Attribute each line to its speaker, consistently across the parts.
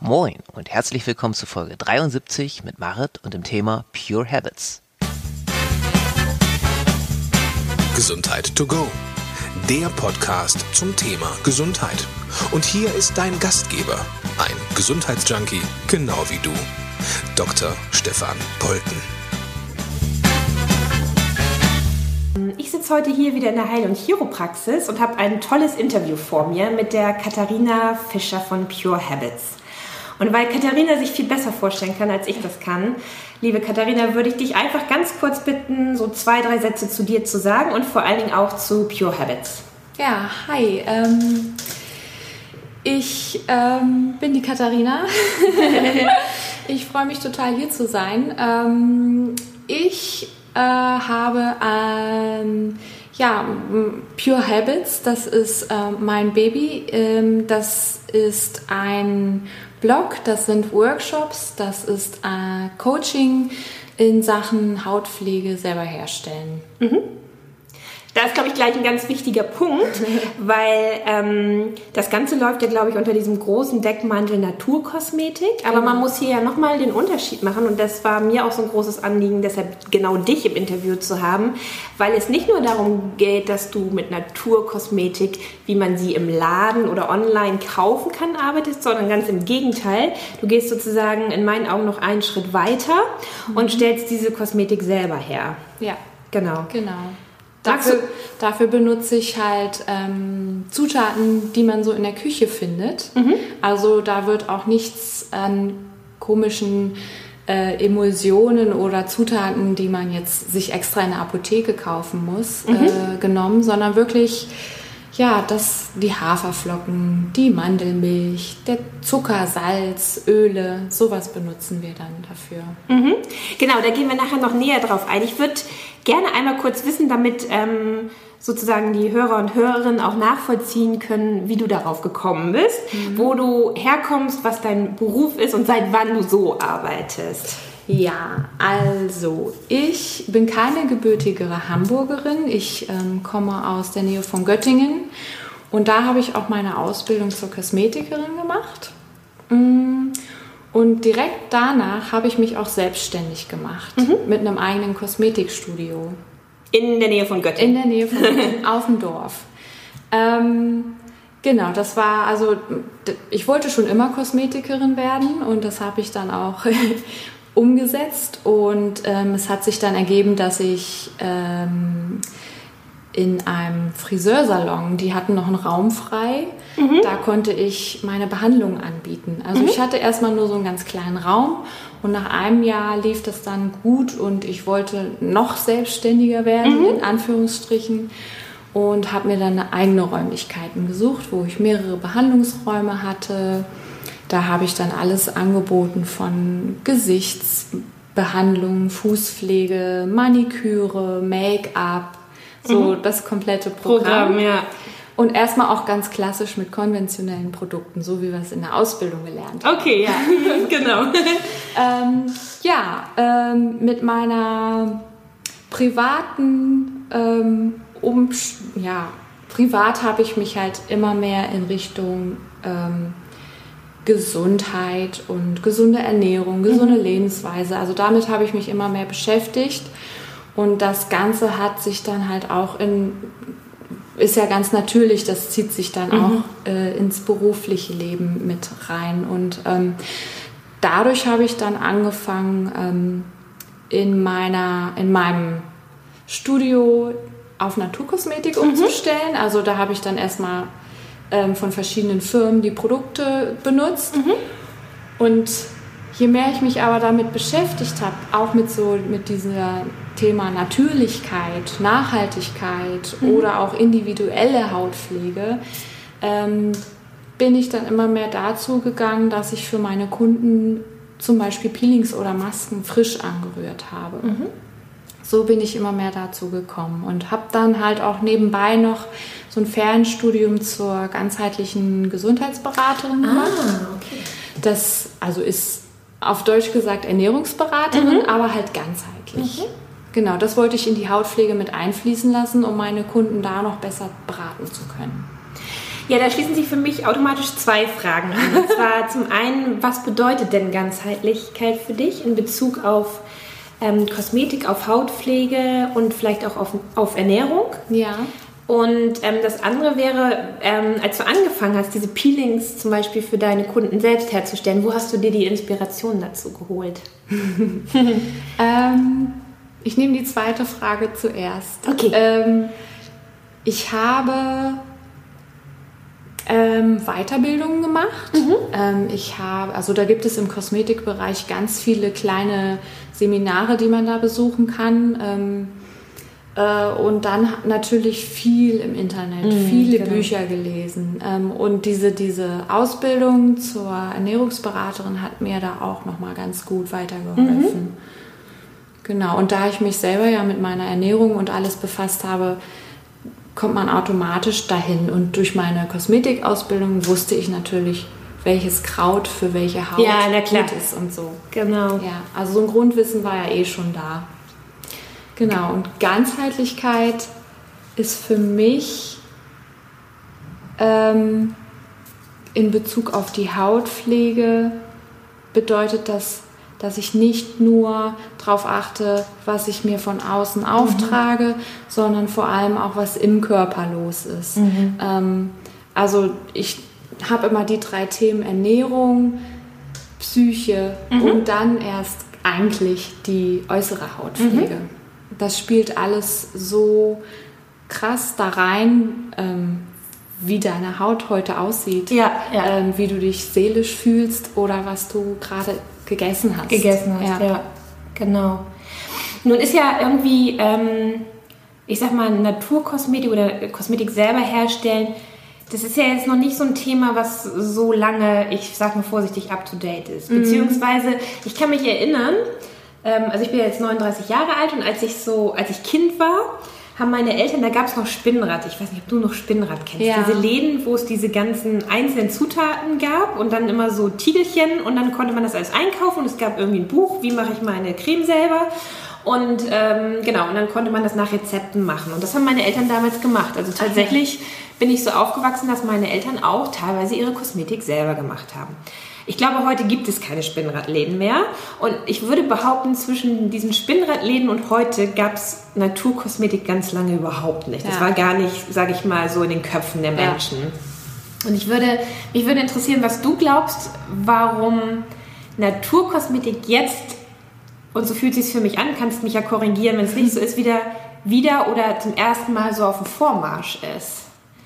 Speaker 1: Moin und herzlich willkommen zu Folge 73 mit Marit und dem Thema Pure Habits.
Speaker 2: Gesundheit to go. Der Podcast zum Thema Gesundheit. Und hier ist dein Gastgeber, ein Gesundheitsjunkie, genau wie du, Dr. Stefan Polten.
Speaker 3: Ich sitze heute hier wieder in der Heil- und Chiropraxis und habe ein tolles Interview vor mir mit der Katharina Fischer von Pure Habits. Und weil Katharina sich viel besser vorstellen kann, als ich das kann, liebe Katharina, würde ich dich einfach ganz kurz bitten, so zwei, drei Sätze zu dir zu sagen und vor allen Dingen auch zu Pure Habits.
Speaker 4: Ja, hi. Ähm, ich ähm, bin die Katharina. ich freue mich total hier zu sein. Ähm, ich äh, habe ähm, ja, Pure Habits, das ist äh, mein Baby. Ähm, das ist ein Blog, das sind Workshops, das ist äh, Coaching in Sachen Hautpflege selber herstellen.
Speaker 3: Mhm. Da ist, glaube ich, gleich ein ganz wichtiger Punkt, weil ähm, das Ganze läuft ja, glaube ich, unter diesem großen Deckmantel Naturkosmetik. Aber genau. man muss hier ja nochmal den Unterschied machen und das war mir auch so ein großes Anliegen, deshalb genau dich im Interview zu haben, weil es nicht nur darum geht, dass du mit Naturkosmetik, wie man sie im Laden oder online kaufen kann, arbeitest, sondern ganz im Gegenteil. Du gehst sozusagen in meinen Augen noch einen Schritt weiter mhm. und stellst diese Kosmetik selber her.
Speaker 4: Ja. Genau. Genau. Dafür, dafür, benutze ich halt ähm, Zutaten, die man so in der Küche findet. Mhm. Also da wird auch nichts an komischen äh, Emulsionen oder Zutaten, die man jetzt sich extra in der Apotheke kaufen muss, mhm. äh, genommen, sondern wirklich ja, das, die Haferflocken, die Mandelmilch, der Zucker, Salz, Öle, sowas benutzen wir dann dafür.
Speaker 3: Mhm. Genau, da gehen wir nachher noch näher drauf ein. Ich würde gerne einmal kurz wissen, damit ähm, sozusagen die Hörer und Hörerinnen auch nachvollziehen können, wie du darauf gekommen bist, mhm. wo du herkommst, was dein Beruf ist und seit wann du so arbeitest.
Speaker 4: Ja, also ich bin keine gebürtige Hamburgerin. Ich ähm, komme aus der Nähe von Göttingen und da habe ich auch meine Ausbildung zur Kosmetikerin gemacht. Mm, und direkt danach habe ich mich auch selbstständig gemacht mhm. mit einem eigenen Kosmetikstudio.
Speaker 3: In der Nähe von Göttingen?
Speaker 4: In der Nähe von Göttingen, auf dem Dorf. Ähm, genau, das war, also ich wollte schon immer Kosmetikerin werden und das habe ich dann auch umgesetzt und ähm, es hat sich dann ergeben, dass ich ähm, in einem Friseursalon, die hatten noch einen Raum frei. Mhm. Da konnte ich meine Behandlung anbieten. Also mhm. ich hatte erstmal nur so einen ganz kleinen Raum und nach einem Jahr lief das dann gut und ich wollte noch selbstständiger werden, mhm. in Anführungsstrichen. Und habe mir dann eigene Räumlichkeiten gesucht, wo ich mehrere Behandlungsräume hatte. Da habe ich dann alles angeboten von Gesichtsbehandlung, Fußpflege, Maniküre, Make-up, so mhm. das komplette Programm. Programm ja. Und erstmal auch ganz klassisch mit konventionellen Produkten, so wie wir es in der Ausbildung gelernt
Speaker 3: haben. Okay, ja, genau.
Speaker 4: ähm, ja, ähm, mit meiner privaten, ähm, um, ja, privat habe ich mich halt immer mehr in Richtung ähm, Gesundheit und gesunde Ernährung, gesunde mhm. Lebensweise, also damit habe ich mich immer mehr beschäftigt. Und das Ganze hat sich dann halt auch in, ist ja ganz natürlich, das zieht sich dann mhm. auch äh, ins berufliche Leben mit rein. Und ähm, dadurch habe ich dann angefangen, ähm, in, meiner, in meinem Studio auf Naturkosmetik mhm. umzustellen. Also da habe ich dann erstmal ähm, von verschiedenen Firmen die Produkte benutzt. Mhm. Und je mehr ich mich aber damit beschäftigt habe, auch mit so mit dieser Thema Natürlichkeit, Nachhaltigkeit mhm. oder auch individuelle Hautpflege, ähm, bin ich dann immer mehr dazu gegangen, dass ich für meine Kunden zum Beispiel Peelings oder Masken frisch angerührt habe. Mhm. So bin ich immer mehr dazu gekommen und habe dann halt auch nebenbei noch so ein Fernstudium zur ganzheitlichen Gesundheitsberaterin ah, gemacht. Ah, okay. Das also ist auf Deutsch gesagt Ernährungsberaterin, mhm. aber halt ganzheitlich. Mhm. Genau, das wollte ich in die Hautpflege mit einfließen lassen, um meine Kunden da noch besser beraten zu können.
Speaker 3: Ja, da schließen sich für mich automatisch zwei Fragen an. Und zwar zum einen, was bedeutet denn Ganzheitlichkeit für dich in Bezug auf ähm, Kosmetik, auf Hautpflege und vielleicht auch auf, auf Ernährung?
Speaker 4: Ja.
Speaker 3: Und ähm, das andere wäre, ähm, als du angefangen hast, diese Peelings zum Beispiel für deine Kunden selbst herzustellen, wo hast du dir die Inspiration dazu geholt?
Speaker 4: ähm, ich nehme die zweite Frage zuerst.
Speaker 3: Okay.
Speaker 4: Ähm, ich habe ähm, Weiterbildungen gemacht.
Speaker 3: Mhm.
Speaker 4: Ähm, ich habe, also da gibt es im Kosmetikbereich ganz viele kleine Seminare, die man da besuchen kann. Äh, und dann natürlich viel im Internet,
Speaker 3: Mhm,
Speaker 4: viele
Speaker 3: genau.
Speaker 4: Bücher gelesen. Ähm, und diese, diese Ausbildung zur Ernährungsberaterin hat mir da auch nochmal ganz gut weitergeholfen.
Speaker 3: Mhm.
Speaker 4: Genau, und da ich mich selber ja mit meiner Ernährung und alles befasst habe, kommt man automatisch dahin. Und durch meine Kosmetikausbildung wusste ich natürlich, welches Kraut für welche Haut
Speaker 3: Ja,
Speaker 4: gut ist und so.
Speaker 3: Genau.
Speaker 4: Ja, also so ein Grundwissen war ja eh schon da. Genau, und Ganzheitlichkeit ist für mich ähm, in Bezug auf die Hautpflege bedeutet das, dass ich nicht nur darauf achte, was ich mir von außen auftrage, sondern vor allem auch, was im Körper los ist. Ähm, also ich habe immer die drei Themen Ernährung, Psyche und dann erst eigentlich die äußere Hautpflege. Das spielt alles so krass da rein, ähm, wie deine Haut heute aussieht,
Speaker 3: Ja, ja.
Speaker 4: Ähm, wie du dich seelisch fühlst oder was du gerade gegessen hast.
Speaker 3: gegessen hast. Ja. genau. Nun ist ja irgendwie, ähm, ich sag mal, Naturkosmetik oder Kosmetik selber herstellen, das ist ja jetzt noch nicht so ein Thema, was so lange, ich sag mal vorsichtig, up to date ist. Beziehungsweise, ich kann mich erinnern, also ich bin jetzt 39 Jahre alt und als ich so, als ich Kind war, haben meine Eltern, da gab es noch Spinnrad. Ich weiß nicht, ob du noch Spinnrad kennst.
Speaker 4: Ja.
Speaker 3: Diese Läden, wo es diese ganzen einzelnen Zutaten gab und dann immer so Tiegelchen und dann konnte man das alles einkaufen und es gab irgendwie ein Buch, wie mache ich meine Creme selber. Und ähm, genau, und dann konnte man das nach Rezepten machen. Und das haben meine Eltern damals gemacht. Also tatsächlich bin ich so aufgewachsen, dass meine Eltern auch teilweise ihre Kosmetik selber gemacht haben. Ich glaube, heute gibt es keine Spinnradläden mehr. Und ich würde behaupten, zwischen diesen Spinnradläden und heute gab es Naturkosmetik ganz lange überhaupt nicht. Das
Speaker 4: Ja.
Speaker 3: war gar nicht, sage ich mal, so in den Köpfen der
Speaker 4: Ja.
Speaker 3: Menschen. Und ich würde, mich würde interessieren, was du glaubst, warum Naturkosmetik jetzt, und so fühlt es für mich an, kannst mich ja korrigieren, wenn es nicht so ist, wieder, wieder oder zum ersten Mal so auf dem Vormarsch ist.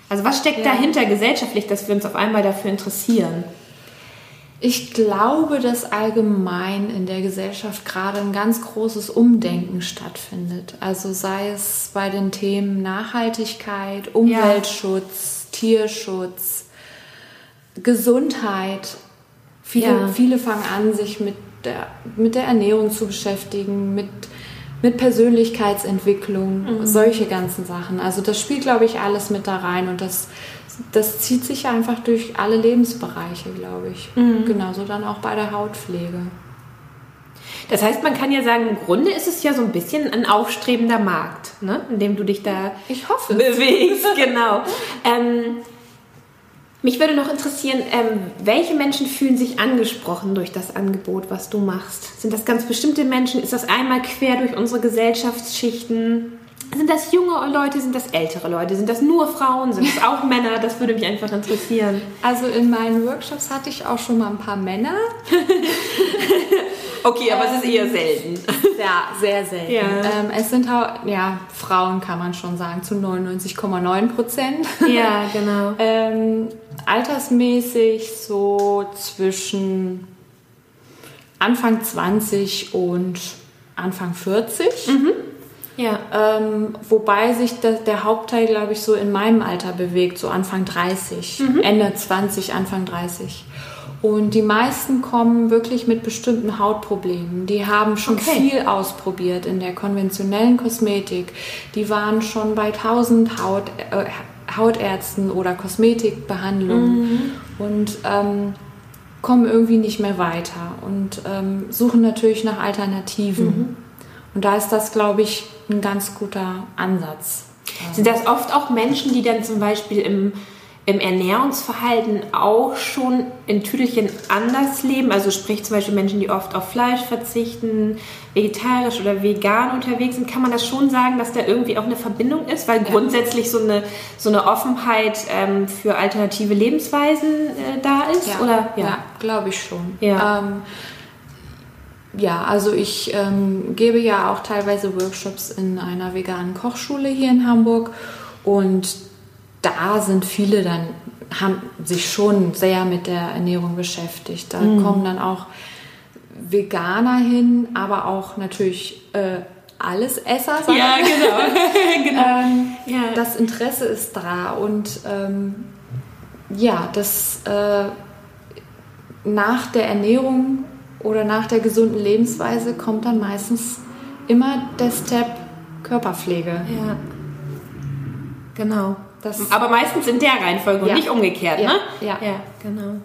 Speaker 3: Also was steckt
Speaker 4: Ja.
Speaker 3: dahinter gesellschaftlich, dass wir uns auf einmal dafür interessieren?
Speaker 4: Ich glaube, dass allgemein in der Gesellschaft gerade ein ganz großes Umdenken stattfindet. Also sei es bei den Themen Nachhaltigkeit, Umweltschutz, Tierschutz, Gesundheit. Viele,
Speaker 3: Ja.
Speaker 4: viele fangen an, sich mit der, mit der Ernährung zu beschäftigen, mit, mit Persönlichkeitsentwicklung, solche ganzen Sachen. Also das spielt, glaube ich, alles mit da rein und das, das zieht sich einfach durch alle Lebensbereiche, glaube ich. Genauso dann auch bei der Hautpflege.
Speaker 3: Das heißt, man kann ja sagen, im Grunde ist es ja so ein bisschen ein aufstrebender Markt, ne? in dem du dich da
Speaker 4: Ich hoffe
Speaker 3: bewegst. genau. Ähm, mich würde noch interessieren, ähm, welche Menschen fühlen sich angesprochen durch das Angebot, was du machst? Sind das ganz bestimmte Menschen? Ist das einmal quer durch unsere Gesellschaftsschichten? Sind das junge Leute? Sind das ältere Leute? Sind das nur Frauen? Sind das auch Männer? Das würde mich einfach interessieren.
Speaker 4: Also in meinen Workshops hatte ich auch schon mal ein paar Männer.
Speaker 3: Okay, aber es ist eher selten.
Speaker 4: Ja, sehr selten.
Speaker 3: Ja.
Speaker 4: Ähm, es sind hau- ja Frauen, kann man schon sagen, zu 99,9 Prozent.
Speaker 3: Ja, genau.
Speaker 4: ähm, altersmäßig so zwischen Anfang 20 und Anfang 40.
Speaker 3: Ja.
Speaker 4: Ähm, wobei sich der, der Hauptteil, glaube ich, so in meinem Alter bewegt, so Anfang 30, Ende 20, Anfang 30. Und die meisten kommen wirklich mit bestimmten Hautproblemen. Die haben schon
Speaker 3: Okay.
Speaker 4: viel ausprobiert in der konventionellen Kosmetik. Die waren schon bei 1000 Haut, äh, Hautärzten oder Kosmetikbehandlungen und ähm, kommen irgendwie nicht mehr weiter und ähm, suchen natürlich nach Alternativen. Und da ist das, glaube ich, ein ganz guter Ansatz.
Speaker 3: Sind das oft auch Menschen, die dann zum Beispiel im, im Ernährungsverhalten auch schon in Tüdelchen anders leben? Also sprich zum Beispiel Menschen, die oft auf Fleisch verzichten, vegetarisch oder vegan unterwegs sind. Kann man das schon sagen, dass da irgendwie auch eine Verbindung ist? Weil grundsätzlich so eine, so eine Offenheit ähm, für alternative Lebensweisen äh, da ist?
Speaker 4: Ja,
Speaker 3: oder?
Speaker 4: ja. ja glaube ich schon. Ja. Ähm, ja, also ich ähm, gebe ja auch teilweise Workshops in einer veganen Kochschule hier in Hamburg und da sind viele dann, haben sich schon sehr mit der Ernährung beschäftigt. Da mhm. kommen dann auch Veganer hin, aber auch natürlich äh, alles Esser.
Speaker 3: Ja, genau.
Speaker 4: genau. Ähm, ja. Das Interesse ist da und ähm, ja, das äh, nach der Ernährung oder nach der gesunden Lebensweise kommt dann meistens immer der Step Körperpflege.
Speaker 3: Ja. Genau. Das Aber meistens in der Reihenfolge ja. und nicht umgekehrt,
Speaker 4: ja.
Speaker 3: ne?
Speaker 4: Ja,
Speaker 3: ja genau.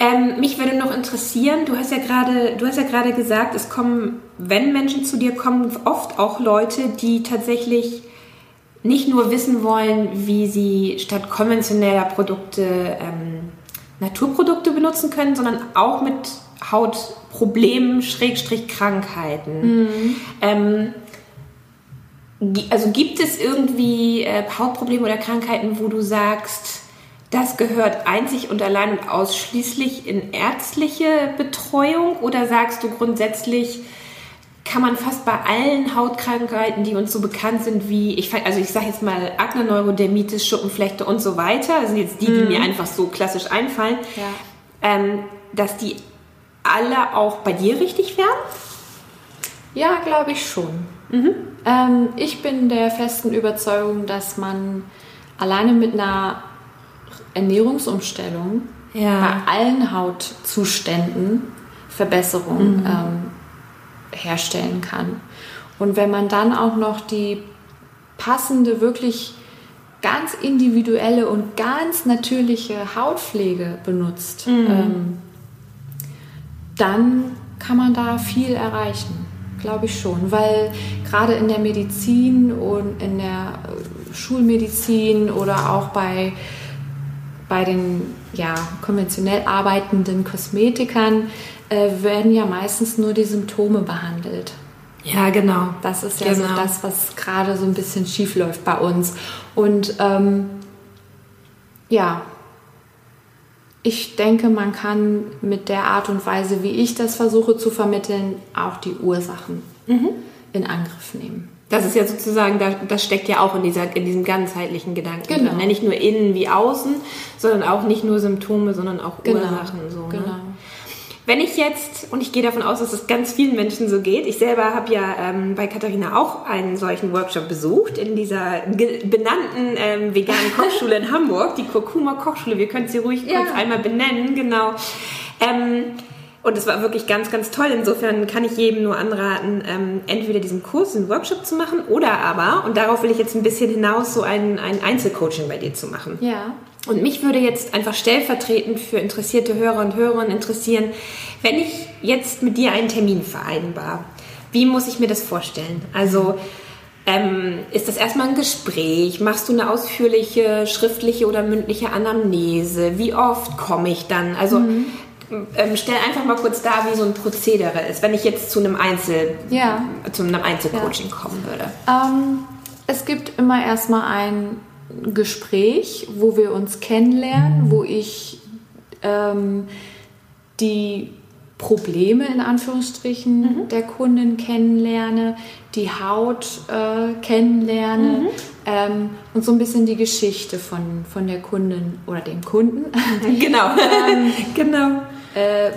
Speaker 3: Ähm, mich würde noch interessieren, du hast ja gerade, du hast ja gerade gesagt, es kommen, wenn Menschen zu dir kommen, oft auch Leute, die tatsächlich nicht nur wissen wollen, wie sie statt konventioneller Produkte ähm, Naturprodukte benutzen können, sondern auch mit Hautproblemen, Schrägstrich Krankheiten. Mhm. Ähm, also gibt es irgendwie äh, Hautprobleme oder Krankheiten, wo du sagst, das gehört einzig und allein und ausschließlich in ärztliche Betreuung oder sagst du grundsätzlich, kann man fast bei allen Hautkrankheiten, die uns so bekannt sind, wie ich also ich sage jetzt mal Akne, Neurodermitis, Schuppenflechte und so weiter, das sind jetzt die, die mhm. mir einfach so klassisch einfallen, ja. ähm, dass die alle auch bei dir richtig werden?
Speaker 4: Ja, glaube ich schon. Mhm. Ähm, ich bin der festen Überzeugung, dass man alleine mit einer Ernährungsumstellung ja. bei allen Hautzuständen Verbesserungen mhm. ähm, herstellen kann. Und wenn man dann auch noch die passende, wirklich ganz individuelle und ganz natürliche Hautpflege benutzt, mhm. ähm, dann kann man da viel erreichen glaube ich schon, weil gerade in der Medizin und in der Schulmedizin oder auch bei, bei den ja, konventionell arbeitenden Kosmetikern äh, werden ja meistens nur die Symptome behandelt.
Speaker 3: Ja, genau.
Speaker 4: Das ist ja genau. so das, was gerade so ein bisschen schief läuft bei uns. Und ähm, ja, ich denke, man kann mit der Art und Weise, wie ich das versuche zu vermitteln, auch die Ursachen mhm. in Angriff nehmen.
Speaker 3: Das ist ja sozusagen, das steckt ja auch in, dieser, in diesem ganzheitlichen Gedanken genau. drin. Ne? Nicht nur innen wie außen, sondern auch nicht nur Symptome, sondern auch
Speaker 4: genau.
Speaker 3: Ursachen. So, ne? Wenn ich jetzt, und ich gehe davon aus, dass es ganz vielen Menschen so geht, ich selber habe ja ähm, bei Katharina auch einen solchen Workshop besucht in dieser benannten ähm, veganen Kochschule in Hamburg, die Kurkuma Kochschule. Wir können sie ruhig ja. kurz einmal benennen, genau. Ähm, und es war wirklich ganz, ganz toll. Insofern kann ich jedem nur anraten, ähm, entweder diesen Kurs, den Workshop zu machen oder aber, und darauf will ich jetzt ein bisschen hinaus, so ein, ein Einzelcoaching bei dir zu machen.
Speaker 4: Ja.
Speaker 3: Und mich würde jetzt einfach stellvertretend für interessierte Hörer und Hörerinnen interessieren, wenn ich jetzt mit dir einen Termin vereinbar, wie muss ich mir das vorstellen? Also ähm, ist das erstmal ein Gespräch? Machst du eine ausführliche schriftliche oder mündliche Anamnese? Wie oft komme ich dann? Also mhm. ähm, stell einfach mal kurz dar, wie so ein Prozedere ist, wenn ich jetzt zu einem Einzel ja. zu einem Einzelcoaching ja. kommen würde.
Speaker 4: Ähm, es gibt immer erstmal ein Gespräch, wo wir uns kennenlernen, wo ich ähm, die Probleme in Anführungsstrichen mhm. der Kunden kennenlerne, die Haut äh, kennenlerne mhm. ähm, und so ein bisschen die Geschichte von, von der Kundin oder dem Kunden.
Speaker 3: Genau, ähm, genau.
Speaker 4: Äh,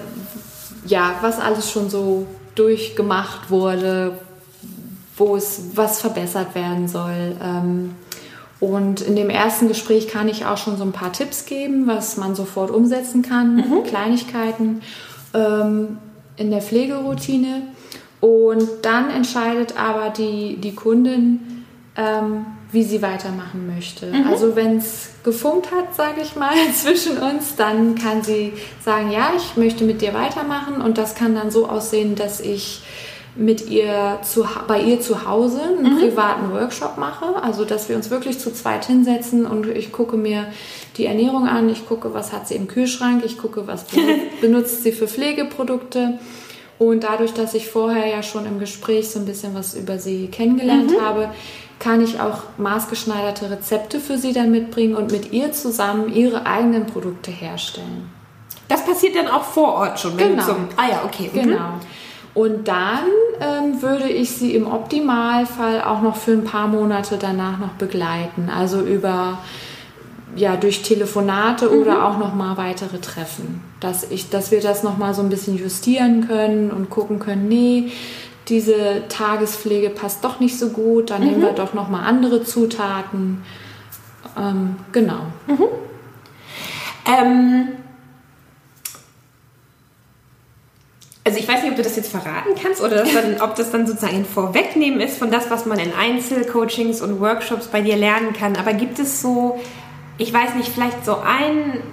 Speaker 4: ja, was alles schon so durchgemacht wurde, wo es was verbessert werden soll. Ähm, und in dem ersten Gespräch kann ich auch schon so ein paar Tipps geben, was man sofort umsetzen kann, mhm. Kleinigkeiten ähm, in der Pflegeroutine. Und dann entscheidet aber die, die Kundin, ähm, wie sie weitermachen möchte. Mhm. Also wenn es gefunkt hat, sage ich mal, zwischen uns, dann kann sie sagen, ja, ich möchte mit dir weitermachen. Und das kann dann so aussehen, dass ich mit ihr zu, bei ihr zu Hause einen mhm. privaten Workshop mache. Also, dass wir uns wirklich zu zweit hinsetzen und ich gucke mir die Ernährung an, ich gucke, was hat sie im Kühlschrank, ich gucke, was benutzt sie für Pflegeprodukte. Und dadurch, dass ich vorher ja schon im Gespräch so ein bisschen was über sie kennengelernt mhm. habe, kann ich auch maßgeschneiderte Rezepte für sie dann mitbringen und mit ihr zusammen ihre eigenen Produkte herstellen.
Speaker 3: Das passiert dann auch vor Ort schon.
Speaker 4: Genau.
Speaker 3: Zum,
Speaker 4: ah ja, okay. Mhm. Genau. Und dann ähm, würde ich sie im Optimalfall auch noch für ein paar Monate danach noch begleiten. Also über ja, durch Telefonate mhm. oder auch noch mal weitere Treffen. Dass, ich, dass wir das noch mal so ein bisschen justieren können und gucken können, nee, diese Tagespflege passt doch nicht so gut, dann mhm. nehmen wir doch noch mal andere Zutaten. Ähm, genau. Mhm.
Speaker 3: Ähm, also ich weiß nicht, ob du das jetzt verraten kannst oder dann, ob das dann sozusagen ein Vorwegnehmen ist von das, was man in Einzelcoachings und Workshops bei dir lernen kann. Aber gibt es so, ich weiß nicht, vielleicht so einen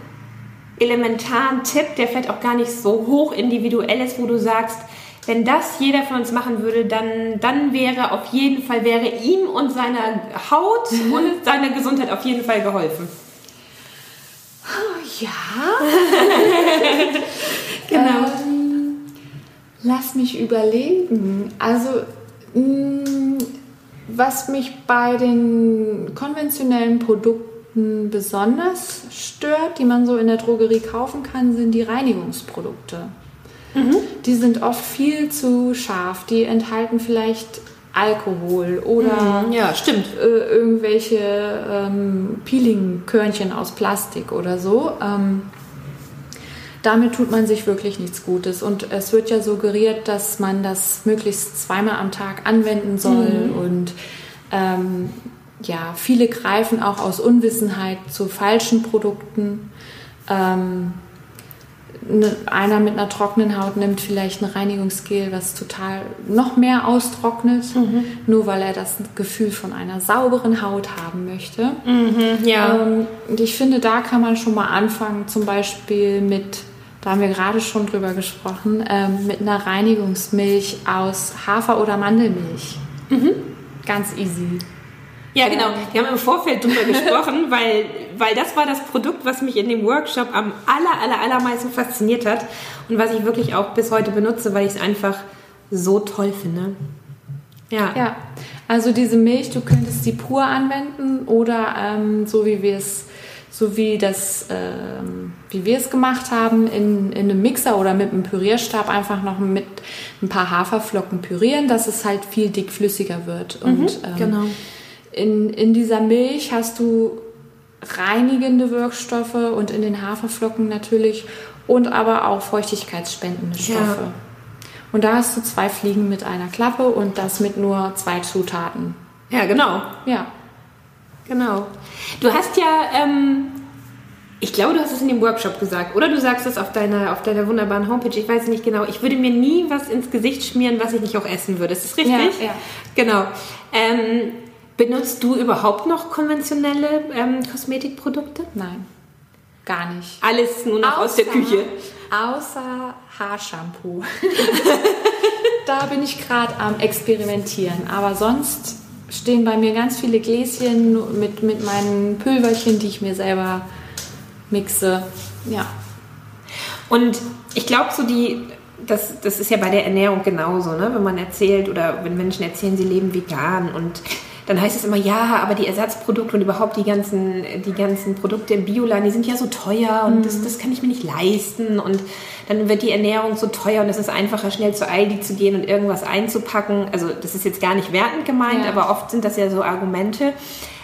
Speaker 3: elementaren Tipp, der vielleicht auch gar nicht so hoch individuell ist, wo du sagst, wenn das jeder von uns machen würde, dann, dann wäre auf jeden Fall, wäre ihm und seiner Haut mhm. und seiner Gesundheit auf jeden Fall geholfen.
Speaker 4: Ja. genau. Ähm, Lass mich überlegen. Also, mh, mm, was mich bei den konventionellen Produkten besonders stört, die man so in der Drogerie kaufen kann, sind die Reinigungsprodukte. Mhm. Die sind oft viel zu scharf. Die enthalten vielleicht Alkohol oder
Speaker 3: mhm, ja, stimmt.
Speaker 4: Äh, irgendwelche ähm, Peeling-Körnchen aus Plastik oder so. Ähm, damit tut man sich wirklich nichts Gutes. Und es wird ja suggeriert, dass man das möglichst zweimal am Tag anwenden soll. Mhm. Und ähm, ja, viele greifen auch aus Unwissenheit zu falschen Produkten. Ähm, ne, einer mit einer trockenen Haut nimmt vielleicht ein Reinigungsgel, was total noch mehr austrocknet, mhm. nur weil er das Gefühl von einer sauberen Haut haben möchte.
Speaker 3: Mhm, ja.
Speaker 4: Ähm, und ich finde, da kann man schon mal anfangen, zum Beispiel mit da haben wir gerade schon drüber gesprochen, ähm, mit einer Reinigungsmilch aus Hafer- oder Mandelmilch. Mhm. Ganz easy.
Speaker 3: Ja, genau. Wir haben im Vorfeld drüber gesprochen, weil, weil das war das Produkt, was mich in dem Workshop am aller, aller, allermeisten fasziniert hat und was ich wirklich auch bis heute benutze, weil ich es einfach so toll finde.
Speaker 4: Ja. Ja, also diese Milch, du könntest die pur anwenden oder ähm, so wie wir es so wie das, ähm, wie wir es gemacht haben, in, in einem Mixer oder mit einem Pürierstab einfach noch mit ein paar Haferflocken pürieren, dass es halt viel dickflüssiger wird.
Speaker 3: Mhm, Und ähm, genau.
Speaker 4: in, in dieser Milch hast du reinigende Wirkstoffe und in den Haferflocken natürlich und aber auch feuchtigkeitsspendende Stoffe. Ja. Und da hast du zwei Fliegen mit einer Klappe und das mit nur zwei Zutaten.
Speaker 3: Ja, genau.
Speaker 4: Ja.
Speaker 3: Genau. Du hast ja, ähm, ich glaube, du hast es in dem Workshop gesagt, oder du sagst es auf deiner, auf deiner wunderbaren Homepage, ich weiß nicht genau. Ich würde mir nie was ins Gesicht schmieren, was ich nicht auch essen würde. Ist das richtig?
Speaker 4: Ja, ja.
Speaker 3: Genau. Ähm, benutzt du überhaupt noch konventionelle ähm, Kosmetikprodukte?
Speaker 4: Nein, gar nicht.
Speaker 3: Alles nur noch außer, aus der Küche?
Speaker 4: Außer Haarshampoo. da bin ich gerade am Experimentieren. Aber sonst stehen bei mir ganz viele Gläschen mit, mit meinen Pülverchen, die ich mir selber mixe. Ja.
Speaker 3: Und ich glaube, so die, das, das ist ja bei der Ernährung genauso, ne? wenn man erzählt oder wenn Menschen erzählen, sie leben vegan und dann heißt es immer, ja, aber die Ersatzprodukte und überhaupt die ganzen, die ganzen Produkte im Bioladen, die sind ja so teuer und mhm. das, das kann ich mir nicht leisten. Und dann wird die Ernährung so teuer und es ist einfacher, schnell zu Aldi zu gehen und irgendwas einzupacken. Also das ist jetzt gar nicht wertend gemeint, ja. aber oft sind das ja so Argumente.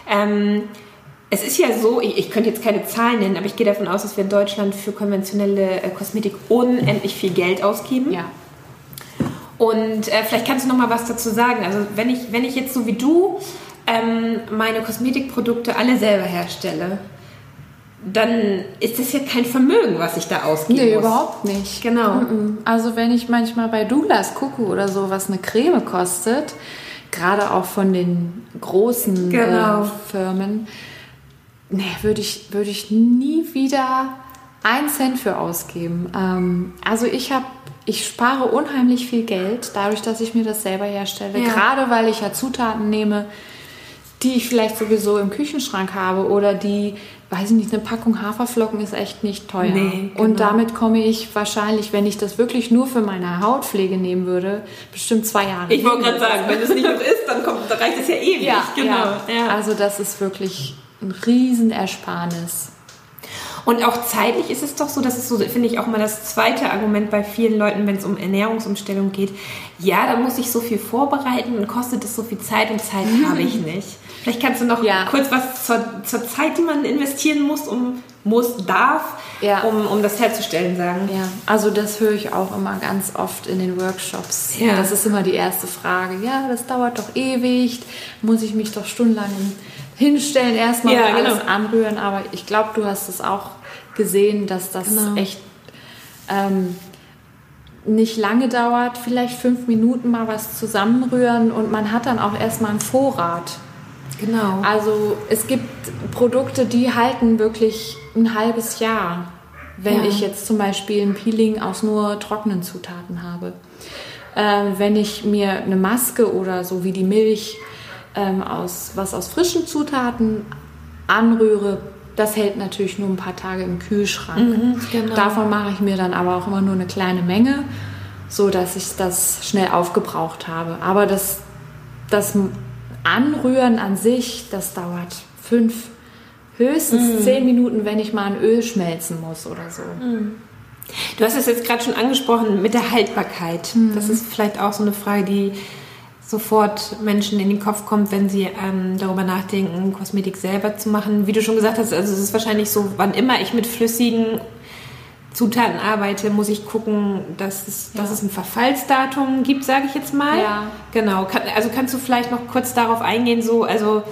Speaker 3: Ähm, es ist ja so, ich, ich, könnte jetzt keine Zahlen nennen, aber ich gehe davon aus, dass wir in Deutschland für konventionelle äh, Kosmetik unendlich viel Geld ausgeben.
Speaker 4: Ja.
Speaker 3: Und äh, vielleicht kannst du noch mal was dazu sagen. Also wenn ich, wenn ich jetzt so wie du ähm, meine Kosmetikprodukte alle selber herstelle, dann ist das ja kein Vermögen, was ich da ausgebe.
Speaker 4: Nee, muss. überhaupt nicht.
Speaker 3: Genau.
Speaker 4: Also wenn ich manchmal bei Douglas gucke oder so, was eine Creme kostet, gerade auch von den großen genau. äh, Firmen, nee, würde ich, würd ich nie wieder einen Cent für ausgeben. Ähm, also ich habe ich spare unheimlich viel Geld dadurch, dass ich mir das selber herstelle.
Speaker 3: Ja.
Speaker 4: Gerade weil ich ja Zutaten nehme, die ich vielleicht sowieso im Küchenschrank habe oder die, weiß ich nicht, eine Packung Haferflocken ist echt nicht teuer.
Speaker 3: Nee, genau.
Speaker 4: Und damit komme ich wahrscheinlich, wenn ich das wirklich nur für meine Hautpflege nehmen würde, bestimmt zwei Jahre.
Speaker 3: Ich wollte gerade sagen, wenn es nicht noch ist, dann, kommt, dann reicht es ja ewig.
Speaker 4: Ja,
Speaker 3: genau. Ja.
Speaker 4: Also das ist wirklich ein Riesenersparnis.
Speaker 3: Und auch zeitlich ist es doch so, das ist so, finde ich, auch mal das zweite Argument bei vielen Leuten, wenn es um Ernährungsumstellung geht. Ja, da muss ich so viel vorbereiten und kostet es so viel Zeit und Zeit habe ich nicht. Vielleicht kannst du noch
Speaker 4: Ja.
Speaker 3: kurz was zur, zur Zeit, die man investieren muss, um muss, darf,
Speaker 4: Ja.
Speaker 3: um, um das herzustellen, sagen.
Speaker 4: Ja, also das höre ich auch immer ganz oft in den Workshops.
Speaker 3: Ja.
Speaker 4: Das ist immer die erste Frage. Ja, das dauert doch ewig. Muss ich mich doch stundenlang hinstellen, erstmal
Speaker 3: Ja,
Speaker 4: und alles
Speaker 3: genau.
Speaker 4: anrühren. Aber ich glaube, du hast es auch gesehen, dass das
Speaker 3: Genau.
Speaker 4: echt ähm, nicht lange dauert. Vielleicht fünf Minuten mal was zusammenrühren und man hat dann auch erstmal einen Vorrat.
Speaker 3: Genau.
Speaker 4: Also es gibt Produkte, die halten wirklich ein halbes Jahr, wenn
Speaker 3: Ja.
Speaker 4: ich jetzt zum Beispiel ein Peeling aus nur trockenen Zutaten habe. Ähm, wenn ich mir eine Maske oder so wie die Milch ähm, aus was aus frischen Zutaten anrühre, das hält natürlich nur ein paar Tage im Kühlschrank.
Speaker 3: genau.
Speaker 4: Davon mache ich mir dann aber auch immer nur eine kleine Menge, so dass ich das schnell aufgebraucht habe. Aber das, das Anrühren an sich, das dauert fünf, höchstens zehn Minuten, wenn ich mal ein Öl schmelzen muss oder so.
Speaker 3: Du hast es jetzt gerade schon angesprochen mit der Haltbarkeit. Das ist vielleicht auch so eine Frage, die sofort Menschen in den Kopf kommt, wenn sie ähm, darüber nachdenken, Kosmetik selber zu machen. Wie du schon gesagt hast, also es ist wahrscheinlich so, wann immer ich mit flüssigen Zutaten arbeite, muss ich gucken, dass es, dass es ein Verfallsdatum gibt, sage ich jetzt mal.
Speaker 4: Ja.
Speaker 3: Genau. Kann, also kannst du vielleicht noch kurz darauf eingehen, so, also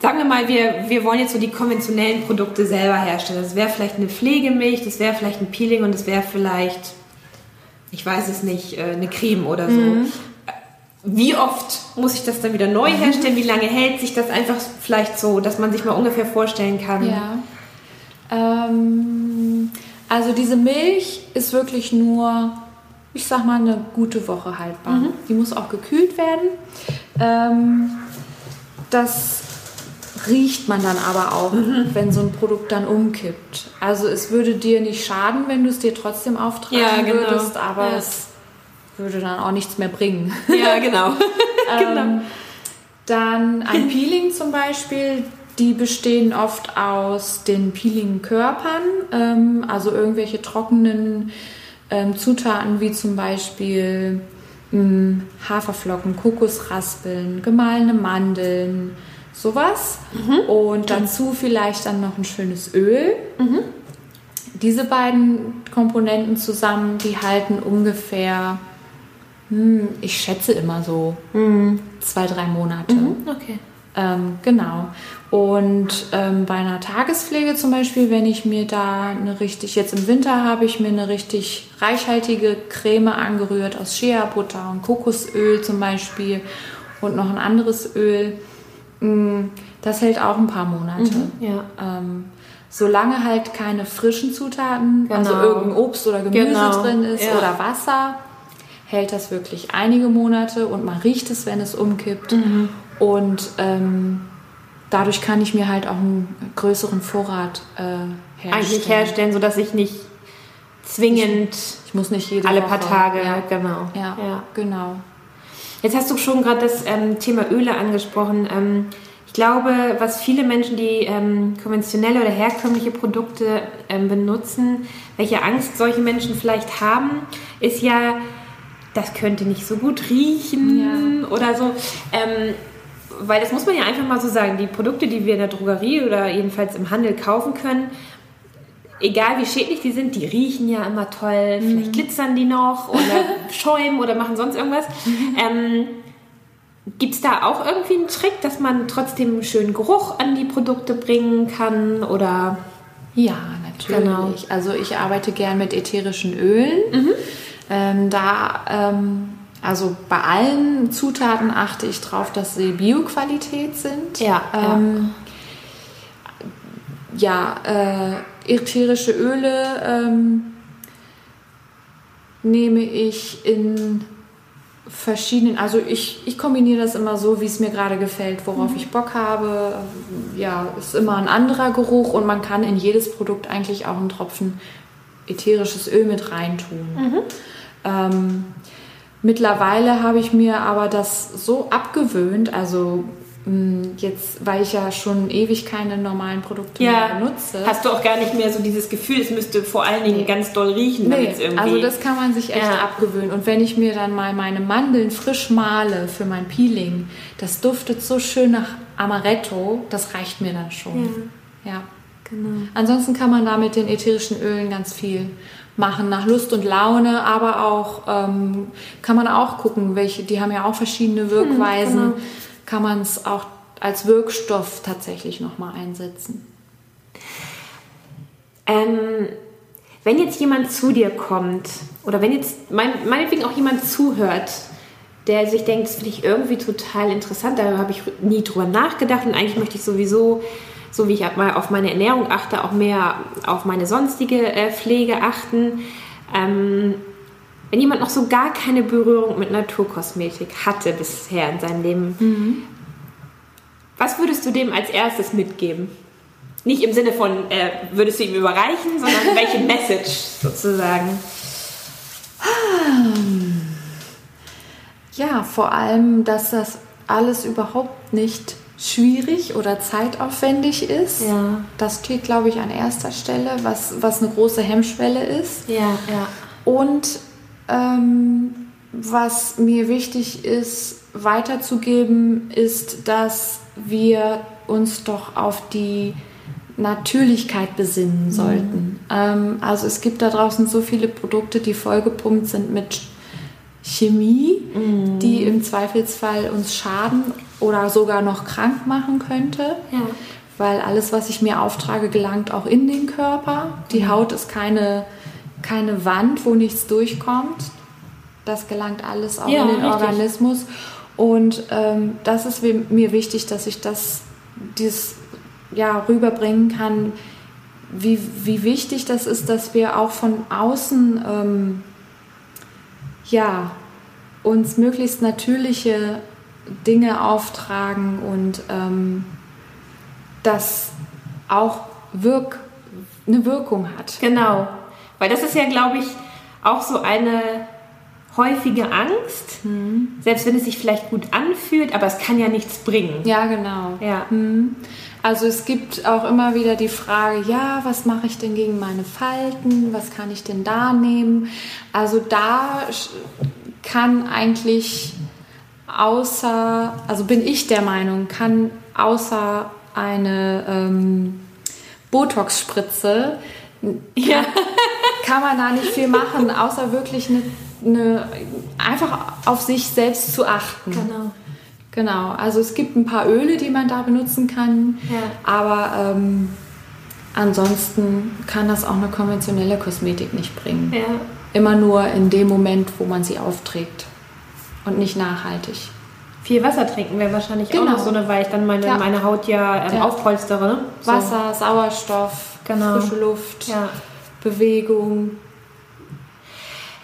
Speaker 3: sagen wir mal, wir, wir wollen jetzt so die konventionellen Produkte selber herstellen. Das wäre vielleicht eine Pflegemilch, das wäre vielleicht ein Peeling und das wäre vielleicht, ich weiß es nicht, äh, eine Creme oder so. Wie oft muss ich das dann wieder neu herstellen? Wie lange hält sich das einfach vielleicht so, dass man sich mal ungefähr vorstellen kann?
Speaker 4: Ja. Ähm, also diese Milch ist wirklich nur, ich sag mal, eine gute Woche haltbar. Die muss auch gekühlt werden. Ähm, das riecht man dann aber auch, wenn so ein Produkt dann umkippt. Also es würde dir nicht schaden, wenn du es dir trotzdem auftragen
Speaker 3: Ja, genau.
Speaker 4: würdest, aber
Speaker 3: Ja.
Speaker 4: es würde dann auch nichts mehr bringen.
Speaker 3: Ja, genau. genau.
Speaker 4: Dann ein Peeling zum Beispiel, die bestehen oft aus den Peeling-Körpern, ähm, also irgendwelche trockenen ähm, Zutaten wie zum Beispiel mh, Haferflocken, Kokosraspeln, gemahlene Mandeln, sowas. Und dazu vielleicht dann noch ein schönes Öl. Diese beiden Komponenten zusammen, die halten ungefähr, hm, ich schätze immer so zwei, drei Monate.
Speaker 3: Okay.
Speaker 4: Ähm, genau. Und ähm, bei einer Tagespflege zum Beispiel, wenn ich mir da eine richtig, jetzt im Winter habe ich mir eine richtig reichhaltige Creme angerührt aus Shea-Butter und Kokosöl zum Beispiel und noch ein anderes Öl. Mm, Das hält auch ein paar Monate.
Speaker 3: Ja.
Speaker 4: Ähm, solange halt keine frischen Zutaten, also
Speaker 3: Genau.
Speaker 4: irgendein Obst oder Gemüse
Speaker 3: Genau.
Speaker 4: drin ist
Speaker 3: Ja.
Speaker 4: oder Wasser, hält das wirklich einige Monate und man riecht es, wenn es umkippt.
Speaker 3: Mhm.
Speaker 4: Und ähm, dadurch kann ich mir halt auch einen größeren Vorrat äh, herstellen.
Speaker 3: Eigentlich herstellen, sodass ich nicht zwingend
Speaker 4: Ich muss nicht jede
Speaker 3: alle
Speaker 4: Woche.
Speaker 3: paar Tage,
Speaker 4: Ja,
Speaker 3: genau.
Speaker 4: ja,
Speaker 3: ja.
Speaker 4: genau.
Speaker 3: Jetzt hast du schon gerade das ähm, Thema Öle angesprochen. Ähm, ich glaube, was viele Menschen, die ähm, konventionelle oder herkömmliche Produkte ähm, benutzen, welche Angst solche Menschen vielleicht haben, ist ja, das könnte nicht so gut riechen oder so. Ähm, weil das muss man ja einfach mal so sagen, die Produkte, die wir in der Drogerie oder jedenfalls im Handel kaufen können, egal wie schädlich die sind, die riechen ja immer toll, vielleicht glitzern die noch oder schäumen oder machen sonst irgendwas. Ähm, Gibt es da auch irgendwie einen Trick, dass man trotzdem einen schönen Geruch an die Produkte bringen kann oder
Speaker 4: Ja, natürlich.
Speaker 3: Genau.
Speaker 4: Also ich arbeite gern mit ätherischen Ölen.
Speaker 3: Mhm.
Speaker 4: Ähm, da, ähm, also bei allen Zutaten achte ich darauf, dass sie Bioqualität sind.
Speaker 3: Ja, ja.
Speaker 4: ähm, ja, äh, ätherische Öle ähm, nehme ich in verschiedenen, also ich, ich kombiniere das immer so, wie es mir gerade gefällt, worauf mhm. ich Bock habe. Ja, ist immer ein anderer Geruch und man kann in jedes Produkt eigentlich auch einen Tropfen ätherisches Öl mit reintun. Mhm. Ähm, mittlerweile habe ich mir aber das so abgewöhnt, also hm, jetzt, weil ich ja schon ewig keine normalen Produkte ja. mehr benutze.
Speaker 3: Hast du auch gar nicht mehr so dieses Gefühl, es müsste vor allen Dingen nee. ganz doll riechen,
Speaker 4: nee. irgendwie. Also das kann man sich echt ja. abgewöhnen. Und wenn ich mir dann mal meine Mandeln frisch male für mein Peeling, das duftet so schön nach Amaretto, das reicht mir dann schon. Ja. ja. Genau. Ansonsten kann man da mit den ätherischen Ölen ganz viel machen nach Lust und Laune, aber auch ähm, kann man auch gucken, welche, die haben ja auch verschiedene hm, Wirkweisen. Hm, genau kann man es auch als Wirkstoff tatsächlich nochmal einsetzen.
Speaker 3: Ähm, wenn jetzt jemand zu dir kommt oder wenn jetzt mein, meinetwegen auch jemand zuhört, der sich denkt, das finde ich irgendwie total interessant, da habe ich nie drüber nachgedacht und eigentlich möchte ich sowieso, so wie ich mal auf meine Ernährung achte, auch mehr auf meine sonstige äh, Pflege achten. Ähm, wenn jemand noch so gar keine Berührung mit Naturkosmetik hatte bisher in seinem Leben, mhm. was würdest du dem als erstes mitgeben? Nicht im Sinne von, äh, würdest du ihm überreichen, sondern welche Message sozusagen?
Speaker 4: Ja, vor allem, dass das alles überhaupt nicht schwierig oder zeitaufwendig ist. Ja. Das steht, glaube ich, an erster Stelle, was, was eine große Hemmschwelle ist.
Speaker 3: Ja, ja.
Speaker 4: Und ähm, was mir wichtig ist weiterzugeben, ist, dass wir uns doch auf die Natürlichkeit besinnen mhm. sollten. Mhm. Ähm, also es gibt da draußen so viele Produkte, die vollgepumpt sind mit Chemie, mhm. die im Zweifelsfall uns schaden oder sogar noch krank machen könnte. Ja. Weil alles, was ich mir auftrage, gelangt auch in den Körper. Die mhm. Haut ist keine keine Wand, wo nichts durchkommt. Das gelangt alles auch ja, in den richtig. Organismus. Und ähm, das ist mir wichtig, dass ich das dieses, ja, rüberbringen kann, wie, wie wichtig das ist, dass wir auch von außen ähm, ja, uns möglichst natürliche Dinge auftragen und ähm, das auch wirk eine Wirkung hat.
Speaker 3: Genau. Weil das ist ja, glaube ich, auch so eine häufige Angst, mhm. selbst wenn es sich vielleicht gut anfühlt, aber es kann ja nichts bringen.
Speaker 4: Ja, genau. Ja. Mhm. Also es gibt auch immer wieder die Frage, ja, was mache ich denn gegen meine Falten? Was kann ich denn da nehmen? Also da kann eigentlich außer, also bin ich der Meinung, kann außer eine ähm, Botox-Spritze ja. kann man da nicht viel machen, außer wirklich eine, eine, einfach auf sich selbst zu achten.
Speaker 3: Genau.
Speaker 4: Genau, also es gibt ein paar Öle, die man da benutzen kann, ja. aber ähm, ansonsten kann das auch eine konventionelle Kosmetik nicht bringen. Ja. Immer nur in dem Moment, wo man sie aufträgt und nicht nachhaltig.
Speaker 3: Viel Wasser trinken wäre wahrscheinlich genau. auch noch so eine, weil ich dann meine, ja. meine Haut ja, ähm, aufpolstere. Ne?
Speaker 4: So. Wasser, Sauerstoff, genau. frische Luft. Ja. Bewegung.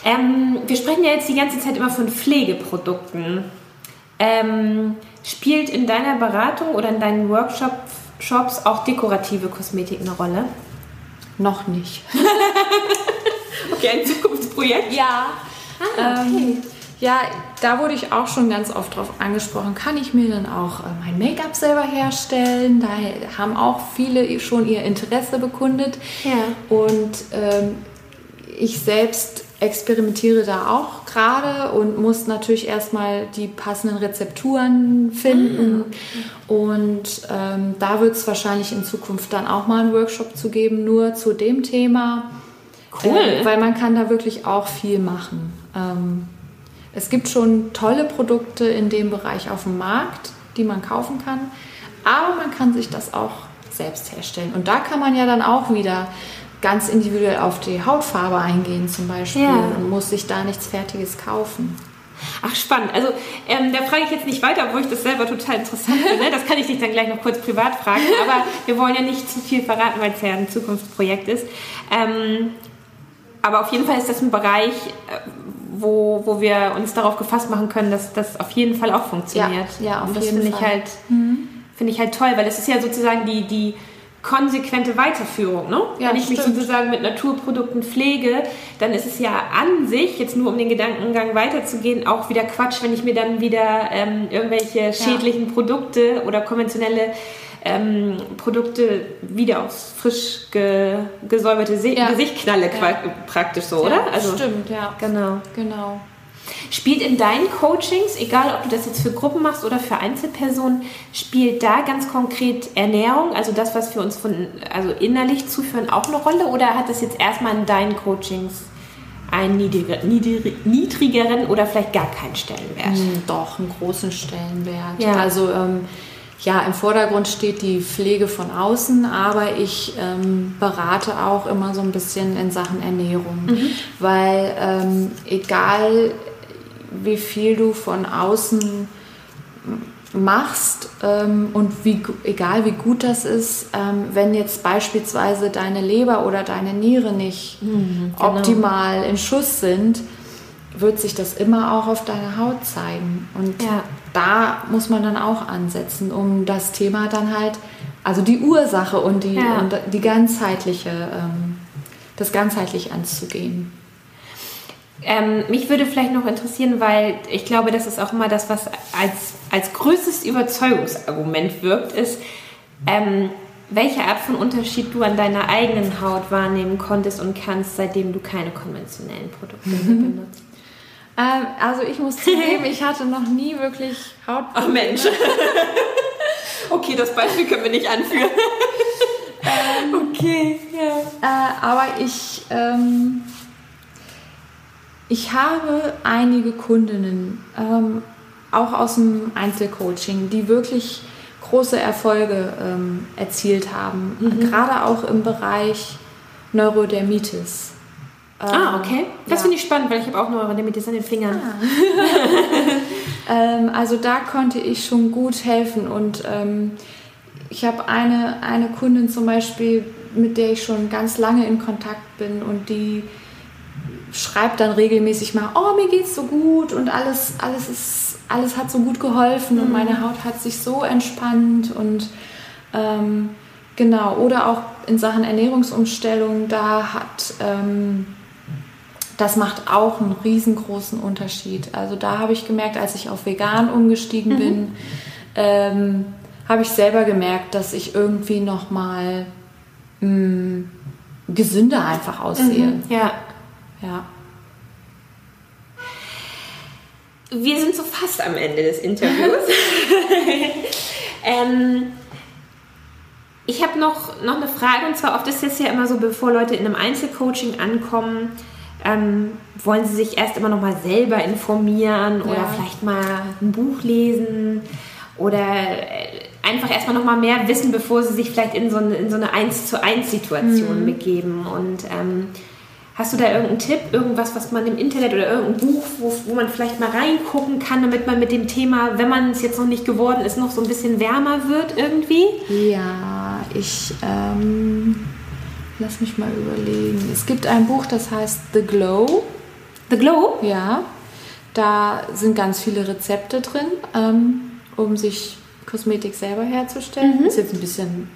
Speaker 3: Ähm, wir sprechen ja jetzt die ganze Zeit immer von Pflegeprodukten. Ähm, spielt in deiner Beratung oder in deinen Workshops auch dekorative Kosmetik eine Rolle?
Speaker 4: Noch nicht.
Speaker 3: okay, ein Zukunftsprojekt?
Speaker 4: Ja. Ah, okay. Ähm, ja, da wurde ich auch schon ganz oft drauf angesprochen. Kann ich mir dann auch äh, mein Make-up selber herstellen? Da haben auch viele schon ihr Interesse bekundet. Ja. Und ähm, ich selbst experimentiere da auch gerade und muss natürlich erstmal die passenden Rezepturen finden. Ah, und ähm, da wird es wahrscheinlich in Zukunft dann auch mal einen Workshop zu geben, nur zu dem Thema.
Speaker 3: Cool. Äh,
Speaker 4: weil man kann da wirklich auch viel machen. Ähm, es gibt schon tolle Produkte in dem Bereich auf dem Markt, die man kaufen kann, aber man kann sich das auch selbst herstellen. Und da kann man ja dann auch wieder ganz individuell auf die Hautfarbe eingehen zum Beispiel ja. und muss sich da nichts Fertiges kaufen.
Speaker 3: Ach, spannend. Also ähm, da frage ich jetzt nicht weiter, obwohl ich das selber total interessant finde. Das kann ich dich dann gleich noch kurz privat fragen. Aber wir wollen ja nicht zu viel verraten, weil es ja ein Zukunftsprojekt ist. Ähm, aber auf jeden Fall ist das ein Bereich, äh, wo, wo wir uns darauf gefasst machen können, dass das auf jeden Fall auch funktioniert.
Speaker 4: Ja, ja auf
Speaker 3: Und das
Speaker 4: jeden
Speaker 3: finde ich
Speaker 4: Fall.
Speaker 3: halt, finde ich halt toll, weil es ist ja sozusagen die, die konsequente Weiterführung. Ne?
Speaker 4: Ja,
Speaker 3: Wenn ich mich
Speaker 4: stimmt.
Speaker 3: sozusagen mit Naturprodukten pflege, dann ist es ja an sich, jetzt nur um den Gedankengang weiterzugehen, auch wieder Quatsch, wenn ich mir dann wieder ähm, irgendwelche schädlichen Produkte oder konventionelle ähm, Produkte wieder aufs frisch ge gesäuberte Se
Speaker 4: Ja.
Speaker 3: Gesicht knalle,
Speaker 4: Ja.
Speaker 3: praktisch so, oder?
Speaker 4: Ja, stimmt, ja.
Speaker 3: Genau.
Speaker 4: Genau.
Speaker 3: Spielt in deinen Coachings, egal ob du das jetzt für Gruppen machst oder für Einzelpersonen, spielt da ganz konkret Ernährung, also das, was wir uns von, also innerlich zuführen, auch eine Rolle? Oder hat das jetzt erstmal in deinen Coachings einen niedriger, niedrig, niedrigeren oder vielleicht gar keinen Stellenwert?
Speaker 4: Mm, Doch, einen großen Stellenwert.
Speaker 3: Ja.
Speaker 4: Also ähm, ja, im Vordergrund steht die Pflege von außen, aber ich ähm, berate auch immer so ein bisschen in Sachen Ernährung, weil ähm, egal wie viel du von außen machst ähm, und wie, egal wie gut das ist, ähm, wenn jetzt beispielsweise deine Leber oder deine Niere nicht optimal in Schuss sind, wird sich das immer auch auf deiner Haut zeigen. Und
Speaker 3: Ja.
Speaker 4: Da muss man dann auch ansetzen, um das Thema dann halt, also die Ursache und die,
Speaker 3: Ja.
Speaker 4: und die ganzheitliche, ähm, das ganzheitlich anzugehen.
Speaker 3: Ähm, mich würde vielleicht noch interessieren, weil ich glaube, das ist auch immer das, was als, als größtes Überzeugungsargument wirkt, ist, ähm, welche Art von Unterschied du an deiner eigenen Haut wahrnehmen konntest und kannst, seitdem du keine konventionellen Produkte mehr benutzt.
Speaker 4: Ähm, also ich muss zugeben, ich hatte noch nie wirklich Hautprobleme.
Speaker 3: Mensch. okay, das Beispiel können wir nicht anführen. okay, ja.
Speaker 4: Äh, aber ich, ähm, ich habe einige Kundinnen, ähm, auch aus dem Einzelcoaching, die wirklich große Erfolge ähm, erzielt haben, gerade auch im Bereich Neurodermitis.
Speaker 3: Ah, okay. Das
Speaker 4: ja.
Speaker 3: finde ich spannend, weil ich habe auch Neurodermitis an den Fingern.
Speaker 4: Ähm, also da konnte ich schon gut helfen und ähm, ich habe eine, eine Kundin zum Beispiel, mit der ich schon ganz lange in Kontakt bin und die schreibt dann regelmäßig mal, oh mir geht's so gut und alles, alles ist, alles hat so gut geholfen und meine Haut hat sich so entspannt und ähm, genau oder auch in Sachen Ernährungsumstellung da hat ähm, das macht auch einen riesengroßen Unterschied. Also da habe ich gemerkt, als ich auf vegan umgestiegen bin, ähm, habe ich selber gemerkt, dass ich irgendwie noch mal mh, gesünder einfach aussehe.
Speaker 3: Ja.
Speaker 4: Ja.
Speaker 3: Wir sind so fast am Ende des Interviews. ähm, ich habe noch, noch eine Frage und zwar oft ist es ja immer so, bevor Leute in einem Einzelcoaching ankommen, ähm, wollen sie sich erst immer noch mal selber informieren oder
Speaker 4: Ja.
Speaker 3: vielleicht mal ein Buch lesen oder äh, einfach erstmal noch mal mehr wissen, bevor sie sich vielleicht in so eine, in so eine 1 zu 1 Situation begeben. Und ähm, hast du da irgendeinen Tipp, irgendwas, was man im Internet oder irgendein Buch, wo, wo man vielleicht mal reingucken kann, damit man mit dem Thema, wenn man es jetzt noch nicht geworden ist, noch so ein bisschen wärmer wird irgendwie?
Speaker 4: Ja, ich ähm, lass mich mal überlegen. Es gibt ein Buch, das heißt The Glow.
Speaker 3: The Glow?
Speaker 4: Ja, da sind ganz viele Rezepte drin, ähm, um sich Kosmetik selber herzustellen. Ist jetzt ein bisschen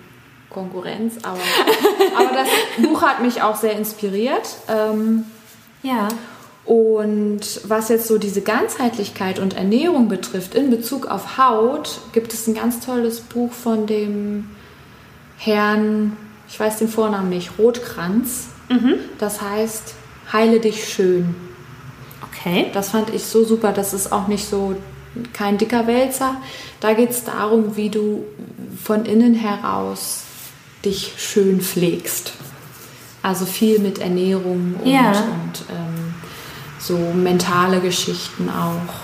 Speaker 4: Konkurrenz, aber, aber das Buch hat mich auch sehr inspiriert. Ähm,
Speaker 3: Ja.
Speaker 4: und was jetzt so diese Ganzheitlichkeit und Ernährung betrifft, in Bezug auf Haut, gibt es ein ganz tolles Buch von dem Herrn, ich weiß den Vornamen nicht, Rotkranz. Das heißt, heile dich schön.
Speaker 3: Okay.
Speaker 4: Das fand ich so super. Das ist auch nicht so kein dicker Wälzer. Da geht es darum, wie du von innen heraus dich schön pflegst. Also viel mit Ernährung und,
Speaker 3: Ja.
Speaker 4: und ähm, so mentale Geschichten auch.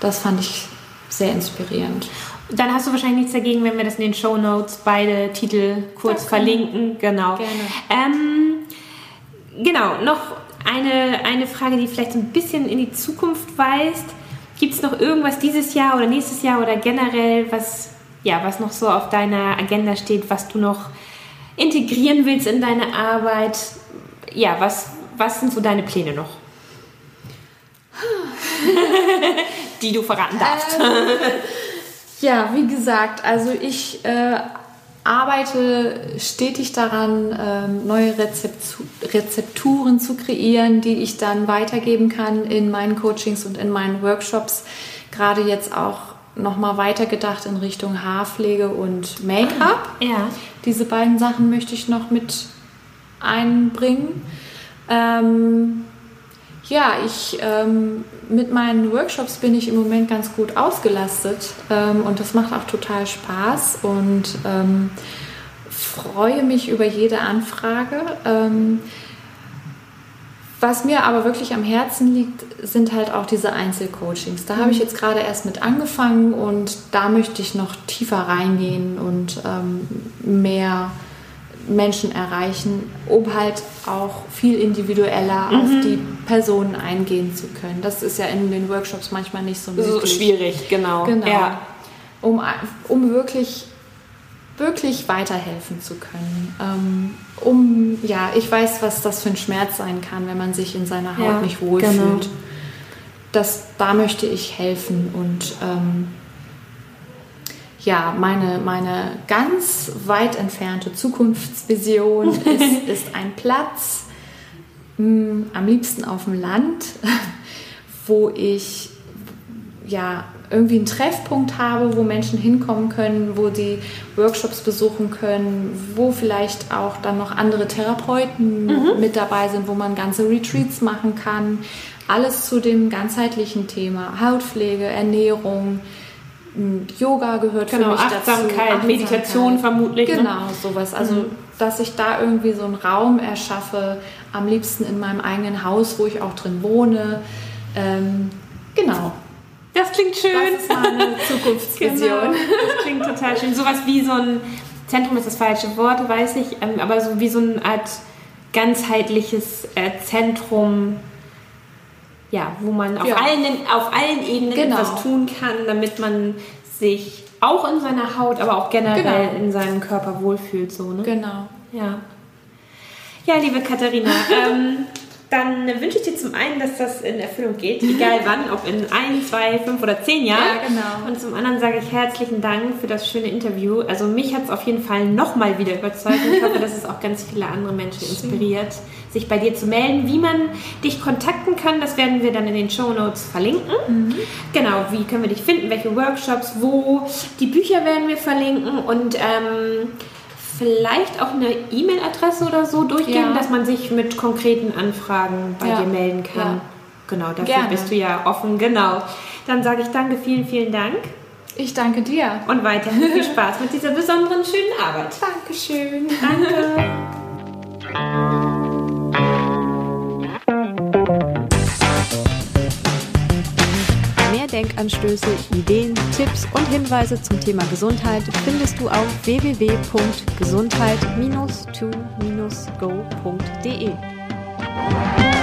Speaker 4: Das fand ich sehr inspirierend.
Speaker 3: Dann hast du wahrscheinlich nichts dagegen, wenn wir das in den Show Notes beide Titel kurz
Speaker 4: Ja,
Speaker 3: verlinken. Genau.
Speaker 4: Gerne.
Speaker 3: Ähm, genau, noch eine, eine Frage, die vielleicht so ein bisschen in die Zukunft weist. Gibt es noch irgendwas dieses Jahr oder nächstes Jahr oder generell, was, ja, was noch so auf deiner Agenda steht, was du noch integrieren willst in deine Arbeit? Ja, was, was sind so deine Pläne noch? Die du verraten darfst.
Speaker 4: Ähm, ja, wie gesagt, also ich äh, arbeite stetig daran, ähm, neue Rezeptu Rezepturen zu kreieren, die ich dann weitergeben kann in meinen Coachings und in meinen Workshops. Gerade jetzt auch nochmal weitergedacht in Richtung Haarpflege und Make-up.
Speaker 3: Ja.
Speaker 4: Diese beiden Sachen möchte ich noch mit einbringen. Ähm, ja, ich ähm, mit meinen Workshops bin ich im Moment ganz gut ausgelastet ähm, und das macht auch total Spaß und ähm, freue mich über jede Anfrage. Ähm, was mir aber wirklich am Herzen liegt, sind halt auch diese Einzelcoachings. Da habe ich jetzt gerade erst mit angefangen und da möchte ich noch tiefer reingehen und ähm, mehr Menschen erreichen, um halt auch viel individueller mhm. auf die Personen eingehen zu können. Das ist ja in den Workshops manchmal nicht so.
Speaker 3: So schwierig, genau.
Speaker 4: Genau.
Speaker 3: Ja.
Speaker 4: Um, um wirklich, wirklich weiterhelfen zu können. Ähm, um, ja, ich weiß, was das für ein Schmerz sein kann, wenn man sich in seiner Haut
Speaker 3: Ja,
Speaker 4: nicht wohlfühlt.
Speaker 3: genau.
Speaker 4: Das, da möchte ich helfen und ähm, ja, meine, meine ganz weit entfernte Zukunftsvision ist, ist ein Platz, mh, am liebsten auf dem Land, wo ich ja irgendwie einen Treffpunkt habe, wo Menschen hinkommen können, wo die Workshops besuchen können, wo vielleicht auch dann noch andere Therapeuten mit dabei sind, wo man ganze Retreats machen kann. Alles zu dem ganzheitlichen Thema Hautpflege, Ernährung, Yoga gehört
Speaker 3: Genau,
Speaker 4: für mich
Speaker 3: Achtsamkeit,
Speaker 4: dazu.
Speaker 3: Meditation vermutlich, ne?
Speaker 4: Genau, sowas. Also, dass ich da irgendwie so einen Raum erschaffe, am liebsten in meinem eigenen Haus, wo ich auch drin wohne. Ähm, genau.
Speaker 3: Das klingt schön.
Speaker 4: Das ist meine Zukunftsvision.
Speaker 3: Genau, das klingt total schön. Sowas wie so ein Zentrum ist das falsche Wort, weiß ich, ähm, aber so wie so eine Art ganzheitliches äh, Zentrum, ja, wo man auf,
Speaker 4: Ja.
Speaker 3: allen, auf allen Ebenen
Speaker 4: Genau.
Speaker 3: etwas tun kann, damit man sich auch in seiner Haut, aber auch generell
Speaker 4: Genau.
Speaker 3: in seinem Körper wohlfühlt. So, ne?
Speaker 4: Genau.
Speaker 3: Ja. Ja, liebe Katharina, ähm, dann wünsche ich dir zum einen, dass das in Erfüllung geht, egal wann, ob in ein, zwei, fünf oder zehn Jahren.
Speaker 4: Ja, genau.
Speaker 3: Und zum anderen sage ich herzlichen Dank für das schöne Interview. Also mich hat es auf jeden Fall nochmal wieder überzeugt und ich hoffe, dass es auch ganz viele andere Menschen inspiriert, sich bei dir zu melden. Wie man dich kontakten kann, das werden wir dann in den Show Notes verlinken.
Speaker 4: Mhm.
Speaker 3: Genau, wie können wir dich finden, welche Workshops, wo. Die Bücher werden wir verlinken und ähm, vielleicht auch eine E-Mail-Adresse oder so durchgeben,
Speaker 4: Ja.
Speaker 3: dass man sich mit konkreten Anfragen bei
Speaker 4: Ja.
Speaker 3: dir melden kann.
Speaker 4: Ja.
Speaker 3: Genau, dafür
Speaker 4: Gerne.
Speaker 3: bist du ja offen. Genau. Dann sage ich danke, vielen, vielen Dank
Speaker 4: Ich danke dir.
Speaker 3: und weiterhin viel Spaß mit dieser besonderen schönen Arbeit.
Speaker 4: Dankeschön.
Speaker 3: Danke.
Speaker 5: Denkanstöße, Ideen, Tipps und Hinweise zum Thema Gesundheit findest du auf www.gesundheit-to-go.de.